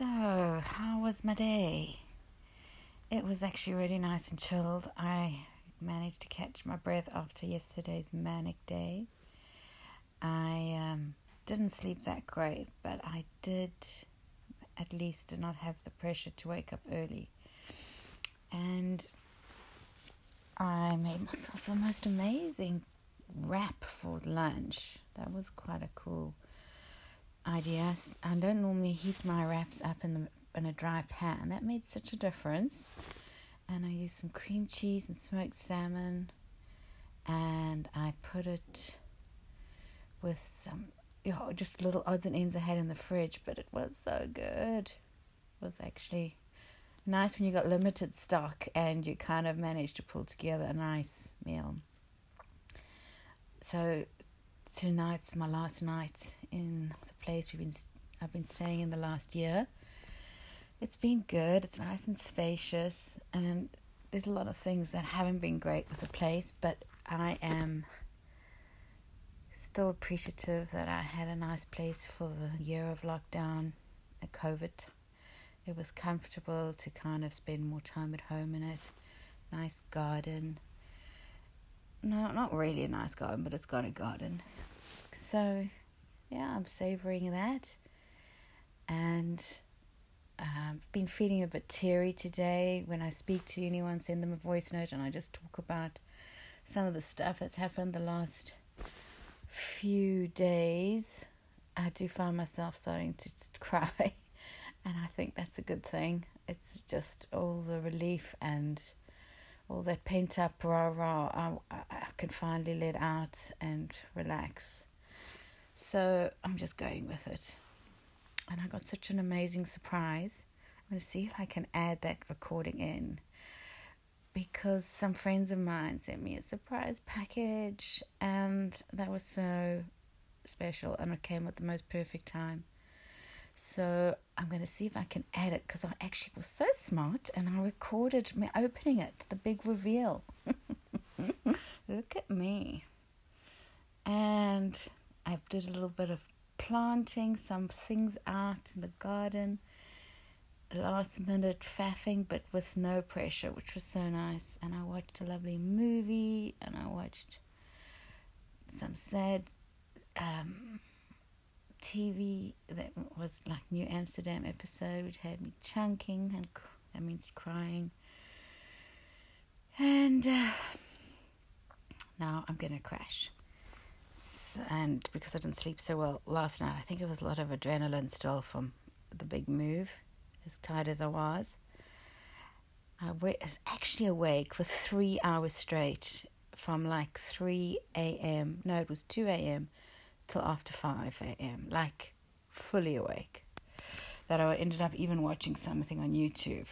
So, how was my day? It was actually really nice and chilled. I managed to catch my breath after yesterday's manic day. I um, didn't sleep that great, but I did at least did not have the pressure to wake up early. And I made myself the most amazing wrap for lunch. That was quite a cool idea. I don't normally heat my wraps up in the in a dry pan. That made such a difference. And I used some cream cheese and smoked salmon, and I put it with some you know, just little odds and ends I had in the fridge, but it was so good. It was actually nice when you got limited stock and you kind of managed to pull together a nice meal. So tonight's my last night in the place we've been I've been staying in the last year. It's been good. It's nice and spacious, and there's a lot of things that haven't been great with the place, but I am still appreciative that I had a nice place for the year of lockdown and COVID. It was comfortable to kind of spend more time at home in it. Nice garden. No, not really a nice garden, but it's got a garden. So, yeah, I'm savoring that. And I've um, been feeling a bit teary today. When I speak to anyone, send them a voice note, and I just talk about some of the stuff that's happened the last few days, I do find myself starting to cry, and I think that's a good thing. It's just all the relief and all that pent up rah rah. I, I can finally let out and relax. So I'm just going with it. And I got such an amazing surprise. I'm going to see if I can add that recording in because some friends of mine sent me a surprise package and that was so special and it came at the most perfect time. So I'm going to see if I can add it because I actually was so smart and I recorded me opening it, the big reveal. Look at me. And I did a little bit of planting some things out in the garden last minute faffing but with no pressure, which was so nice. And I watched a lovely movie and I watched some sad um, TV that was like New Amsterdam episode, which had me chunking and that means crying. And uh, now I'm gonna crash. and because I didn't sleep so well last night, I think it was a lot of adrenaline still from the big move as tired as I was. I was actually awake for three hours straight from like 3 a.m. No, it was 2 a.m. till after 5 a.m. Like fully awake. That I ended up even watching something on YouTube.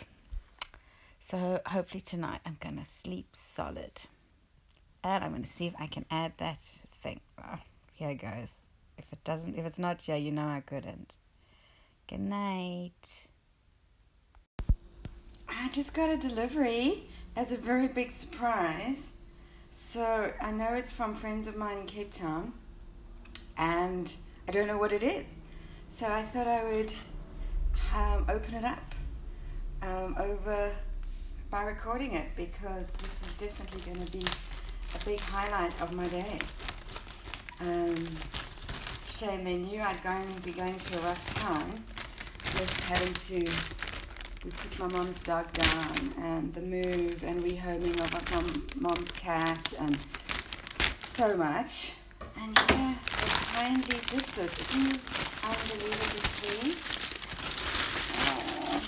So hopefully tonight I'm going to sleep solid. And I'm going to see if I can add that thing. Oh, here it goes. If it doesn't, if it's not here, you know I couldn't. Good night. I just got a delivery as a very big surprise. So I know it's from friends of mine in Cape Town, and I don't know what it is. So I thought I would um, open it up um, over by recording it because this is definitely going to be a big highlight of my day. Um, shame they knew I'd going be going through a rough time with having to we put my mom's dog down and the move and rehoming of my mom's cat and so much. And they kindly did this. Isn't this unbelievably sweet? Oh,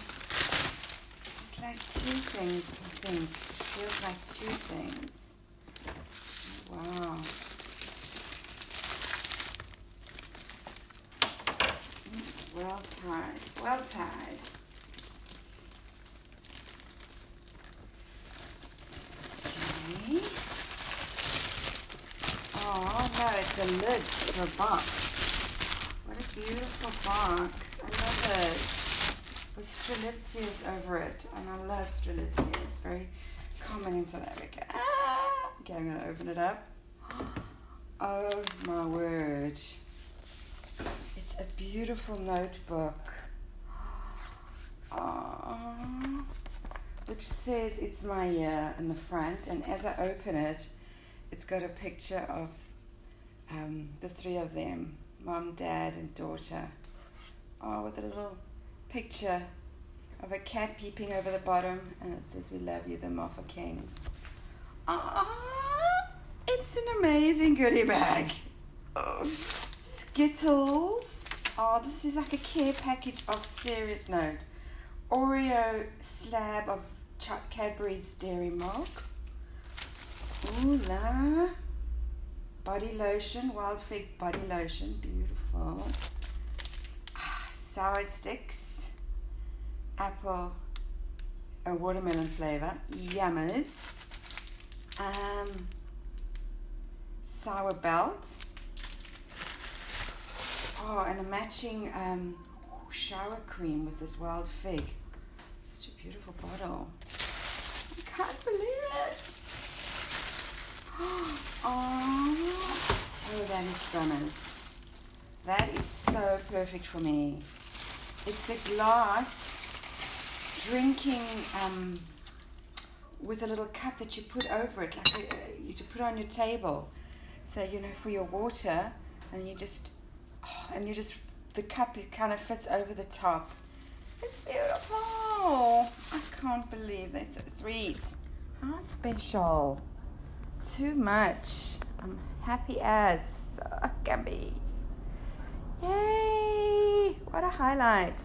it's like two things, I think. Feels like two things. Wow. Mm, well tied. Well tied. Oh no, it's a lid for a box. What a beautiful box. I love it. With strelitzias over it. And I love strelitzias. Very common in South Africa. Ah! Okay, I'm going to open it up. Oh my word. It's a beautiful notebook. Aww. Which says it's my year in the front, and as I open it, it's got a picture of um, the three of them mom, dad, and daughter. Oh, with a little picture of a cat peeping over the bottom, and it says, We love you, the Moffat Kings. Ah, it's an amazing goodie bag. Oh, Skittles. Oh, this is like a care package of serious note. Oreo slab of Cadbury's Dairy Milk. Ooh la. Body lotion, wild fig body lotion, beautiful. Ah, sour sticks, apple, a watermelon flavor, yummers. Um, sour belt. Oh, and a matching um, shower cream with this wild fig. Such a beautiful bottle. I can't believe it. Oh, oh, that is stunners. That is so perfect for me. It's a glass drinking um, with a little cup that you put over it, like a, you to put on your table. So you know for your water, and you just, oh, and you just the cup it kind of fits over the top. It's beautiful. I can't believe they're so sweet. How special. Too much. I'm happy as uh, can be. Yay! What a highlight.